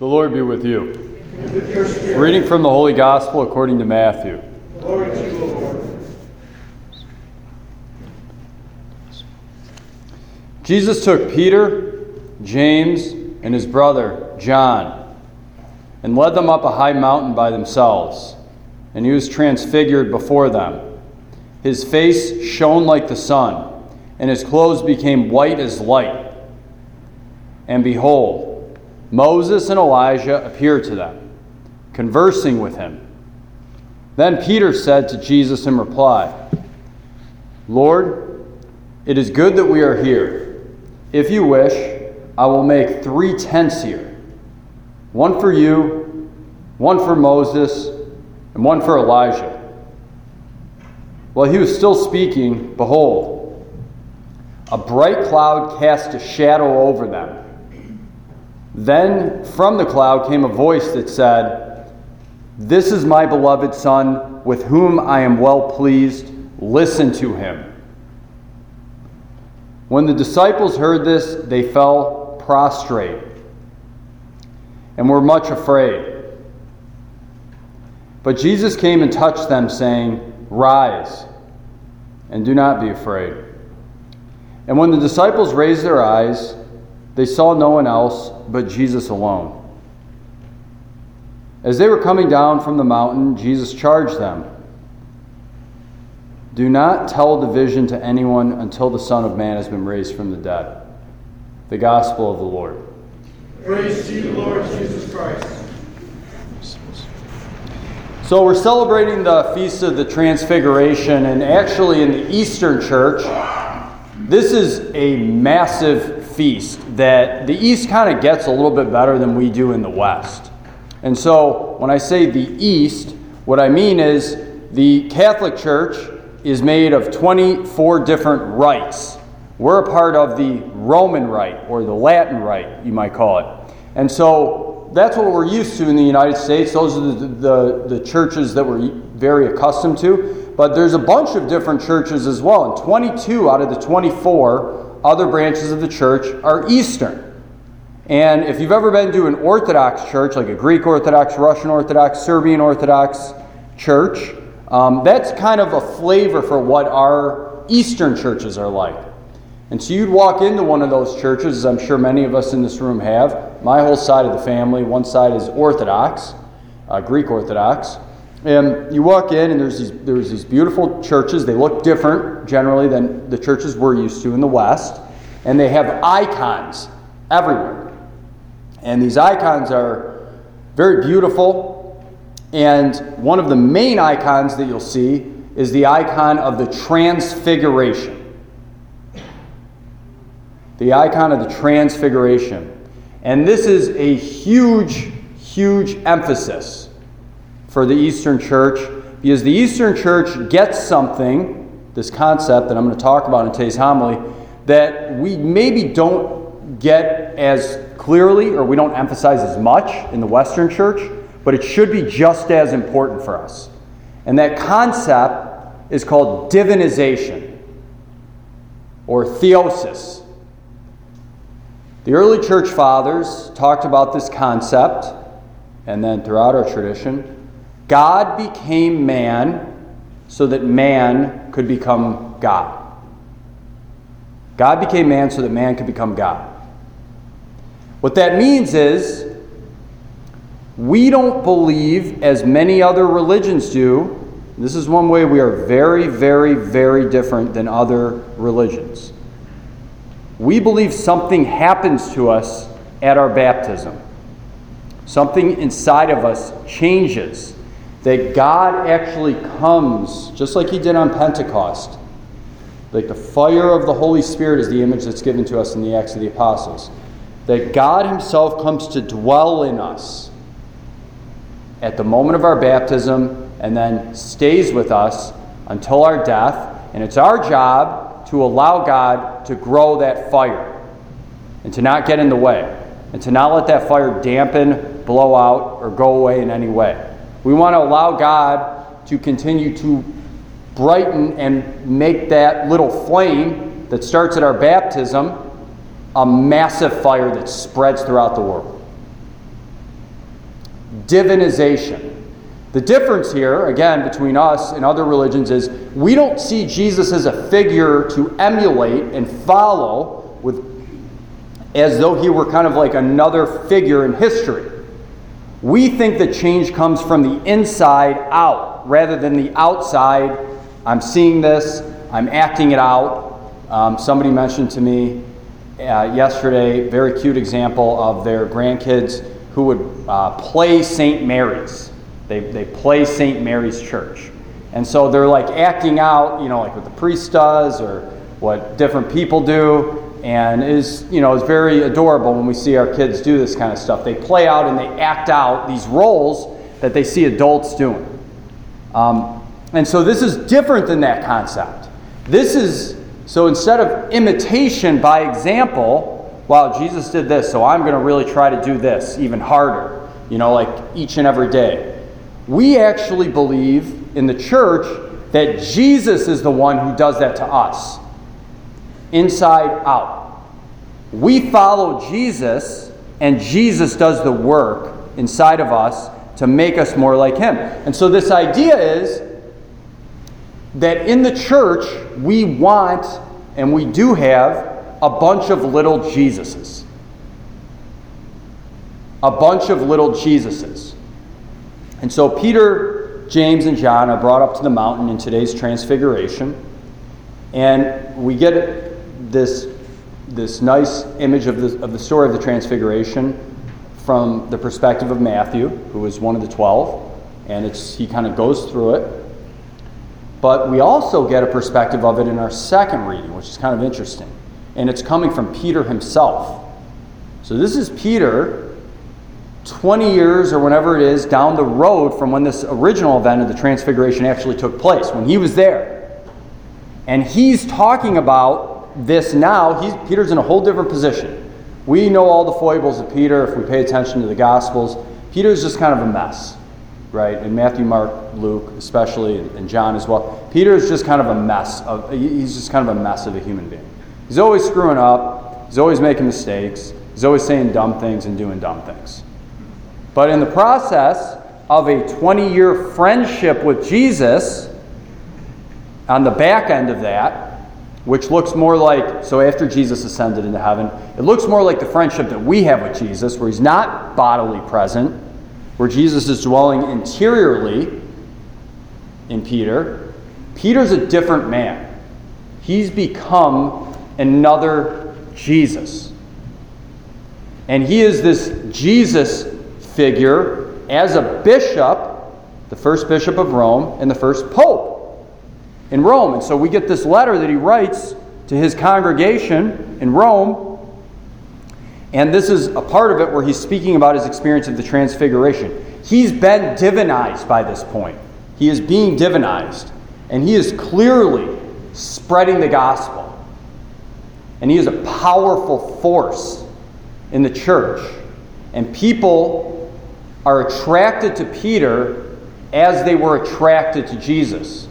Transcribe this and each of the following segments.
The Lord be with you. Reading from the Holy Gospel according to Matthew. Glory to you, Lord. Jesus took Peter, James, and his brother, John, and led them up a high mountain by themselves, and he was transfigured before them. His face shone like the sun, and his clothes became white as light. And behold, Moses and Elijah appeared to them, conversing with him. Then Peter said to Jesus in reply, Lord, it is good that we are here. If you wish, I will make three tents here one for you, one for Moses, and one for Elijah. While he was still speaking, behold, a bright cloud cast a shadow over them then from the cloud came a voice that said, This is my beloved Son, with whom I am well pleased. Listen to him. When the disciples heard this, they fell prostrate and were much afraid. But Jesus came and touched them, saying, Rise and do not be afraid. And when the disciples raised their eyes, they saw no one else but Jesus alone. As they were coming down from the mountain, Jesus charged them Do not tell the vision to anyone until the Son of Man has been raised from the dead. The Gospel of the Lord. Praise to you, Lord Jesus Christ. So, we're celebrating the Feast of the Transfiguration, and actually, in the Eastern Church, this is a massive feast that the East kind of gets a little bit better than we do in the West. And so when I say the East, what I mean is the Catholic Church is made of 24 different rites. We're a part of the Roman Rite or the Latin Rite, you might call it. And so that's what we're used to in the United States. Those are the, the, the churches that we're very accustomed to. But there's a bunch of different churches as well. And 22 out of the 24 other branches of the church are Eastern. And if you've ever been to an Orthodox church, like a Greek Orthodox, Russian Orthodox, Serbian Orthodox church, um, that's kind of a flavor for what our Eastern churches are like. And so you'd walk into one of those churches, as I'm sure many of us in this room have. My whole side of the family, one side is Orthodox, uh, Greek Orthodox. And you walk in, and there's these, there's these beautiful churches. They look different generally than the churches we're used to in the West. And they have icons everywhere. And these icons are very beautiful. And one of the main icons that you'll see is the icon of the Transfiguration. The icon of the Transfiguration. And this is a huge, huge emphasis for the Eastern Church because the Eastern Church gets something, this concept that I'm going to talk about in today's homily, that we maybe don't get as clearly or we don't emphasize as much in the Western Church, but it should be just as important for us. And that concept is called divinization or theosis. The early church fathers talked about this concept, and then throughout our tradition, God became man so that man could become God. God became man so that man could become God. What that means is we don't believe, as many other religions do, this is one way we are very, very, very different than other religions. We believe something happens to us at our baptism. Something inside of us changes that God actually comes, just like He did on Pentecost. Like the fire of the Holy Spirit is the image that's given to us in the Acts of the Apostles. That God Himself comes to dwell in us at the moment of our baptism and then stays with us until our death. And it's our job to allow God to grow that fire and to not get in the way and to not let that fire dampen, blow out, or go away in any way. We want to allow God to continue to brighten and make that little flame that starts at our baptism a massive fire that spreads throughout the world. divinization. The difference here, again, between us and other religions is we don't see Jesus as a figure to emulate and follow with as though he were kind of like another figure in history. We think that change comes from the inside out rather than the outside. I'm seeing this, I'm acting it out. Um, somebody mentioned to me uh, yesterday, very cute example of their grandkids who would uh, play St. Mary's. They, they play St. Mary's Church. And so they're like acting out, you know, like what the priest does or what different people do. And is, you know, is very adorable when we see our kids do this kind of stuff. They play out and they act out these roles that they see adults doing. Um, and so this is different than that concept. This is, so instead of imitation by example, wow, Jesus did this, so I'm going to really try to do this even harder, you know, like each and every day. We actually believe in the church that Jesus is the one who does that to us, inside out. We follow Jesus, and Jesus does the work inside of us to make us more like Him. And so, this idea is that in the church, we want and we do have a bunch of little Jesuses. A bunch of little Jesuses. And so Peter, James, and John are brought up to the mountain in today's transfiguration. And we get this, this nice image of the, of the story of the transfiguration from the perspective of Matthew, who is one of the twelve. And it's, he kind of goes through it. But we also get a perspective of it in our second reading, which is kind of interesting. And it's coming from Peter himself. So this is Peter 20 years or whenever it is down the road from when this original event of the Transfiguration actually took place, when he was there. And he's talking about this now. He's, Peter's in a whole different position. We know all the foibles of Peter if we pay attention to the Gospels. Peter's just kind of a mess, right? In Matthew, Mark, Luke, especially, and John as well. Peter's just kind of a mess. Of, he's just kind of a mess of a human being. He's always screwing up. He's always making mistakes. He's always saying dumb things and doing dumb things. But in the process of a 20 year friendship with Jesus, on the back end of that, which looks more like, so after Jesus ascended into heaven, it looks more like the friendship that we have with Jesus, where he's not bodily present, where Jesus is dwelling interiorly in Peter. Peter's a different man. He's become another Jesus. And he is this Jesus figure as a bishop, the first bishop of Rome and the first pope in Rome. And so we get this letter that he writes to his congregation in Rome. And this is a part of it where he's speaking about his experience of the transfiguration. He's been divinized by this point. He is being divinized. And he is clearly spreading the gospel. And he is a powerful force in the church. And people are attracted to Peter as they were attracted to Jesus.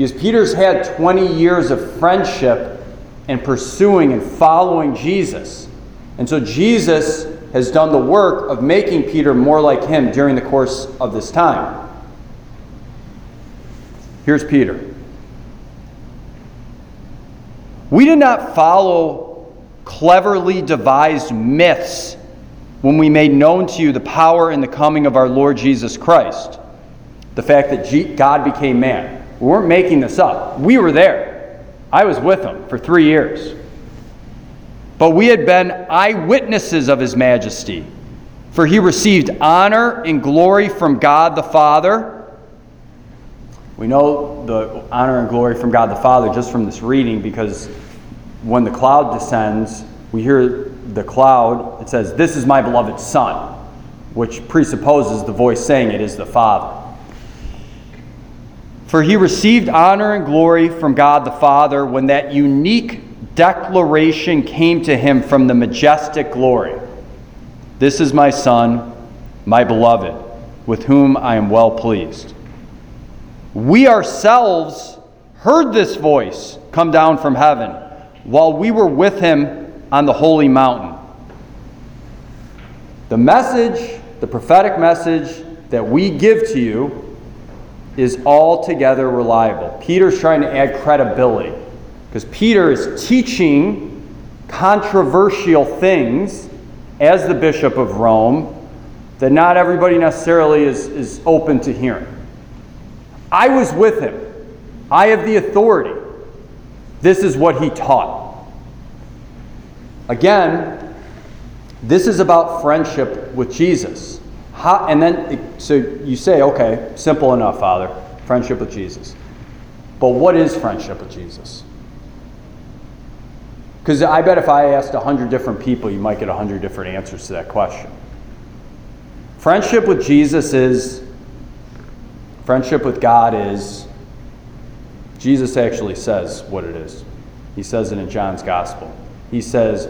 Because Peter's had 20 years of friendship and pursuing and following Jesus. And so Jesus has done the work of making Peter more like him during the course of this time. Here's Peter. We did not follow cleverly devised myths when we made known to you the power and the coming of our Lord Jesus Christ. The fact that God became man. We weren't making this up. We were there. I was with him for three years. But we had been eyewitnesses of his majesty, for he received honor and glory from God the Father. We know the honor and glory from God the Father just from this reading because when the cloud descends, we hear the cloud, it says, This is my beloved Son, which presupposes the voice saying it is the Father. For he received honor and glory from God the Father when that unique declaration came to him from the majestic glory This is my Son, my beloved, with whom I am well pleased. We ourselves heard this voice come down from heaven while we were with him on the holy mountain. The message the prophetic message that we give to you is altogether reliable. Peter's trying to add credibility because Peter is teaching controversial things as the Bishop of Rome that not everybody necessarily is, is open to hearing. I was with him. I have the authority. This is what he taught. Again, this is about friendship with Jesus. How, and then, so you say, okay, simple enough, Father, friendship with Jesus. But what is friendship with Jesus? Because I bet if I asked 100 different people, you might get 100 different answers to that question. Friendship with Jesus is, friendship with God is, Jesus actually says what it is. He says it in John's Gospel. He says,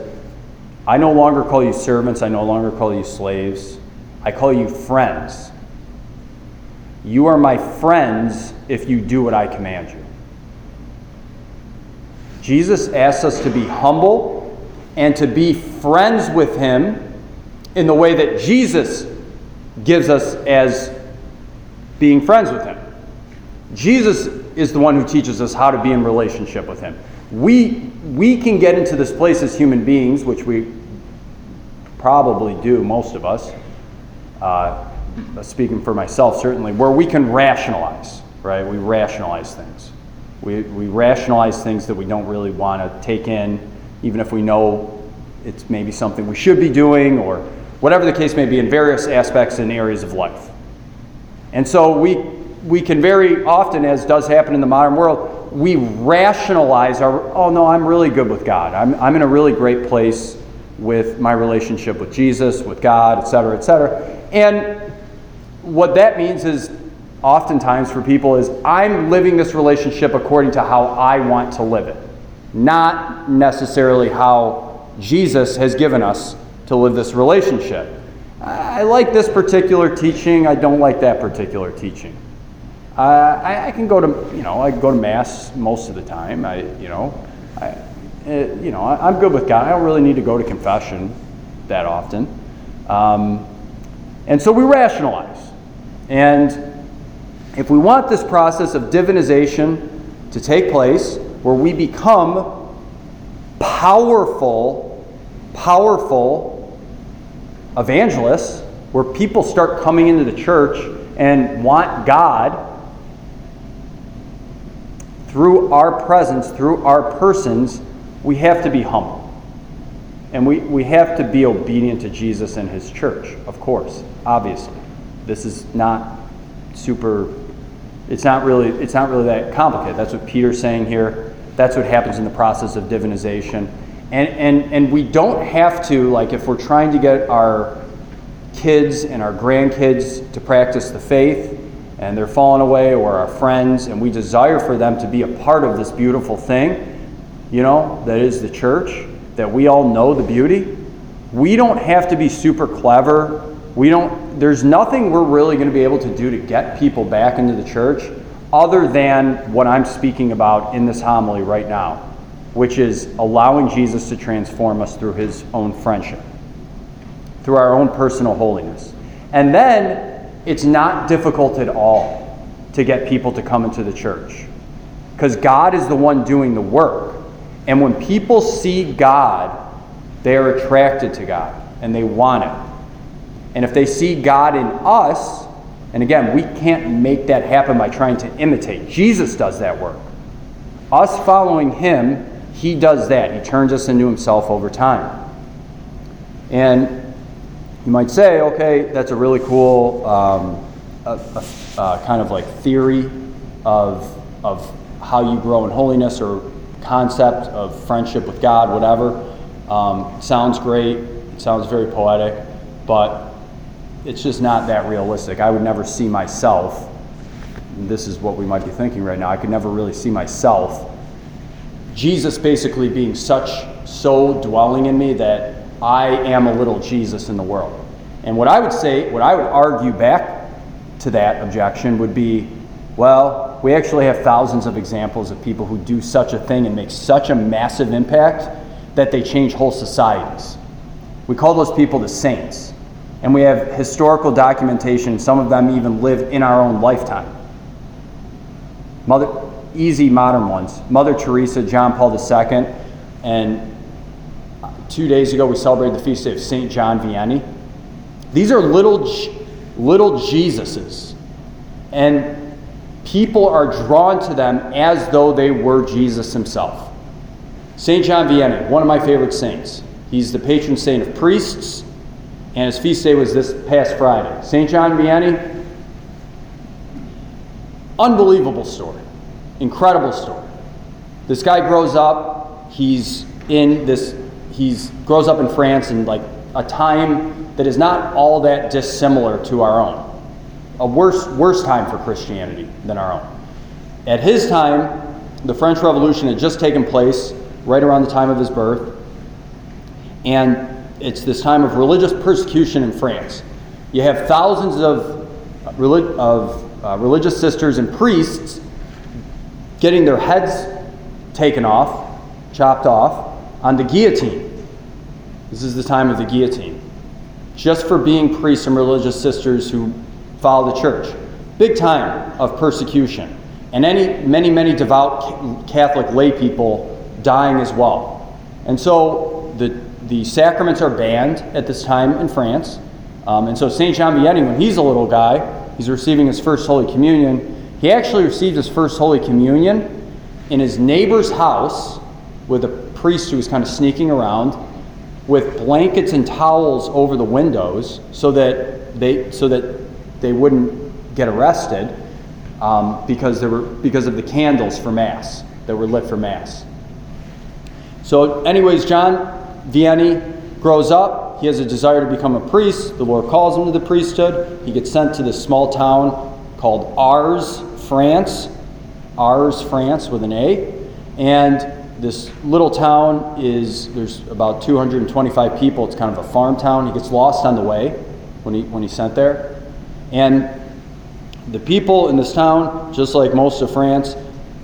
I no longer call you servants, I no longer call you slaves, I call you friends. You are my friends if you do what I command you. Jesus asks us to be humble and to be friends with Him in the way that Jesus gives us as being friends with Him. Jesus is the one who teaches us how to be in relationship with Him. We, we can get into this place as human beings, which we probably do, most of us, uh, speaking for myself certainly, where we can rationalize, right? We rationalize things. We, we rationalize things that we don't really want to take in, even if we know it's maybe something we should be doing or whatever the case may be in various aspects and areas of life. And so we, we can very often, as does happen in the modern world, we rationalize our, oh no, I'm really good with God. I'm, I'm in a really great place with my relationship with Jesus, with God, et cetera, et cetera. And what that means is oftentimes for people is I'm living this relationship according to how I want to live it, not necessarily how Jesus has given us to live this relationship. I like this particular teaching, I don't like that particular teaching. Uh, I, I, can go to, you know, I go to mass most of the time. I, you know, I, uh, you know, I, am good with God. I don't really need to go to confession that often. Um, and so we rationalize. And if we want this process of divinization to take place, where we become powerful, powerful evangelists, where people start coming into the church and want God through our presence, through our persons, we have to be humble. And we, we have to be obedient to Jesus and his church, of course, obviously. This is not super it's not really it's not really that complicated. That's what Peter's saying here. That's what happens in the process of divinization. And and and we don't have to like if we're trying to get our kids and our grandkids to practice the faith and they're falling away or our friends and we desire for them to be a part of this beautiful thing, you know, that is the church, that we all know the beauty. We don't have to be super clever we don't, there's nothing we're really going to be able to do to get people back into the church other than what I'm speaking about in this homily right now, which is allowing Jesus to transform us through his own friendship, through our own personal holiness. And then it's not difficult at all to get people to come into the church because God is the one doing the work. And when people see God, they are attracted to God and they want it. And if they see God in us, and again, we can't make that happen by trying to imitate. Jesus does that work. Us following him, he does that. He turns us into himself over time. And you might say, okay, that's a really cool um, a, a, a kind of like theory of, of how you grow in holiness or concept of friendship with God, whatever. Um, sounds great. It sounds very poetic. But it's just not that realistic. I would never see myself, this is what we might be thinking right now, I could never really see myself, Jesus basically being such, so dwelling in me that I am a little Jesus in the world. And what I would say, what I would argue back to that objection would be well, we actually have thousands of examples of people who do such a thing and make such a massive impact that they change whole societies. We call those people the saints. And we have historical documentation, some of them even live in our own lifetime. Mother, easy modern ones Mother Teresa, John Paul II, and two days ago we celebrated the feast day of St. John Vianney. These are little, little Jesuses. And people are drawn to them as though they were Jesus himself. St. John Vianney, one of my favorite saints. He's the patron saint of priests, and his feast day was this past Friday. St. John Vianney, unbelievable story, incredible story. This guy grows up, he's in this, he's grows up in France in like a time that is not all that dissimilar to our own. A worse, worse time for Christianity than our own. At his time, the French Revolution had just taken place right around the time of his birth. And it's this time of religious persecution in France. You have thousands of, relig- of uh, religious sisters and priests getting their heads taken off, chopped off, on the guillotine. This is the time of the guillotine. Just for being priests and religious sisters who follow the church. Big time of persecution. And any, many, many devout Catholic lay people dying as well. And so the, the sacraments are banned at this time in France. Um, and so St. John Vianney, when he's a little guy, he's receiving his first Holy Communion. He actually received his first Holy Communion in his neighbor's house with a priest who was kind of sneaking around with blankets and towels over the windows so that they, so that they wouldn't get arrested um, because, there were, because of the candles for Mass that were lit for Mass. So, anyways, John Vianney grows up. He has a desire to become a priest. The Lord calls him to the priesthood. He gets sent to this small town called Ars, France. Ars, France, with an A. And this little town is, there's about 225 people. It's kind of a farm town. He gets lost on the way when, he, when he's sent there. And the people in this town, just like most of France,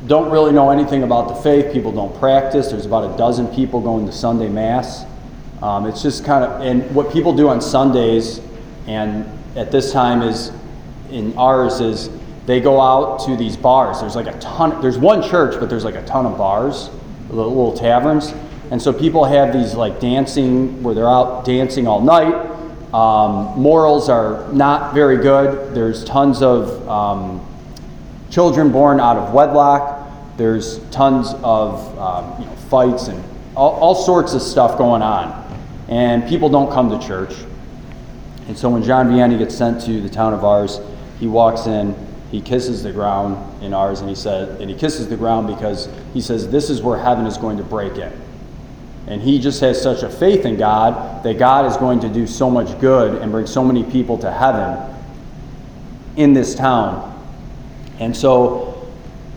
don't really know anything about the faith. People don't practice. There's about a dozen people going to Sunday Mass. Um, it's just kind of, and what people do on Sundays, and at this time is in Ars, is they go out to these bars. There's like a ton, there's one church, but there's like a ton of bars, little, little taverns. And so people have these like dancing, where they're out dancing all night. Um, morals are not very good. There's tons of um, children born out of wedlock. There's tons of um, you know, fights and all, all sorts of stuff going on. And people don't come to church. And so when John Vianney gets sent to the town of Ars, he walks in, he kisses the ground in Ars, and he said, and he kisses the ground because he says, This is where heaven is going to break in. And he just has such a faith in God that God is going to do so much good and bring so many people to heaven in this town. And so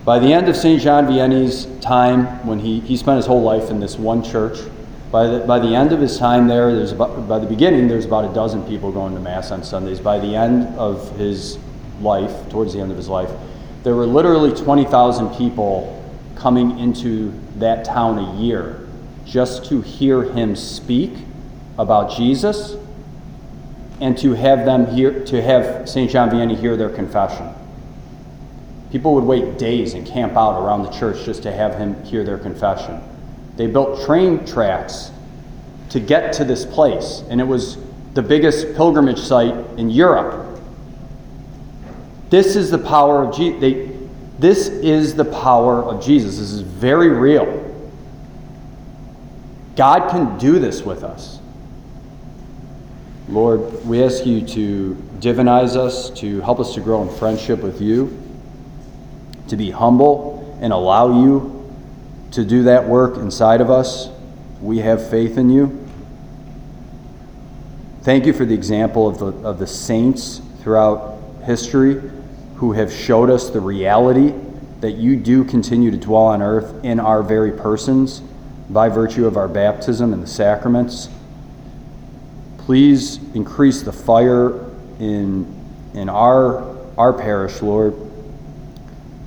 by the end of St. John Vianney's time, when he, he spent his whole life in this one church, by the, by the end of his time there, there's about, by the beginning, there's about a dozen people going to Mass on Sundays. By the end of his life, towards the end of his life, there were literally 20,000 people coming into that town a year just to hear him speak about Jesus and to have them hear, to have St. John Vianney hear their confession. People would wait days and camp out around the church just to have him hear their confession. They built train tracks to get to this place, and it was the biggest pilgrimage site in Europe. This is the power of Jesus. This is the power of Jesus. This is very real. God can do this with us. Lord, we ask you to divinize us, to help us to grow in friendship with you to be humble and allow you to do that work inside of us. We have faith in you. Thank you for the example of the, of the saints throughout history who have showed us the reality that you do continue to dwell on earth in our very persons by virtue of our baptism and the sacraments. Please increase the fire in, in our, our parish, Lord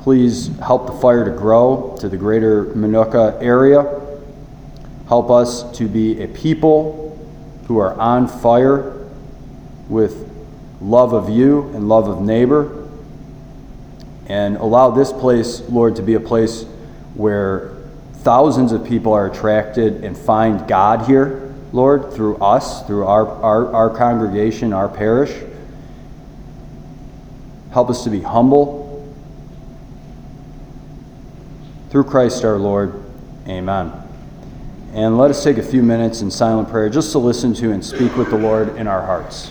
Please help the fire to grow to the greater Minooka area. Help us to be a people who are on fire. with love of you and love of neighbor. And allow this place, Lord, to be a place where thousands of people are attracted and find God here, Lord, through us, through our, our, our congregation, our parish. Help us to be humble. Through Christ our Lord. Amen. And let us take a few minutes in silent prayer just to listen to and speak with the Lord in our hearts.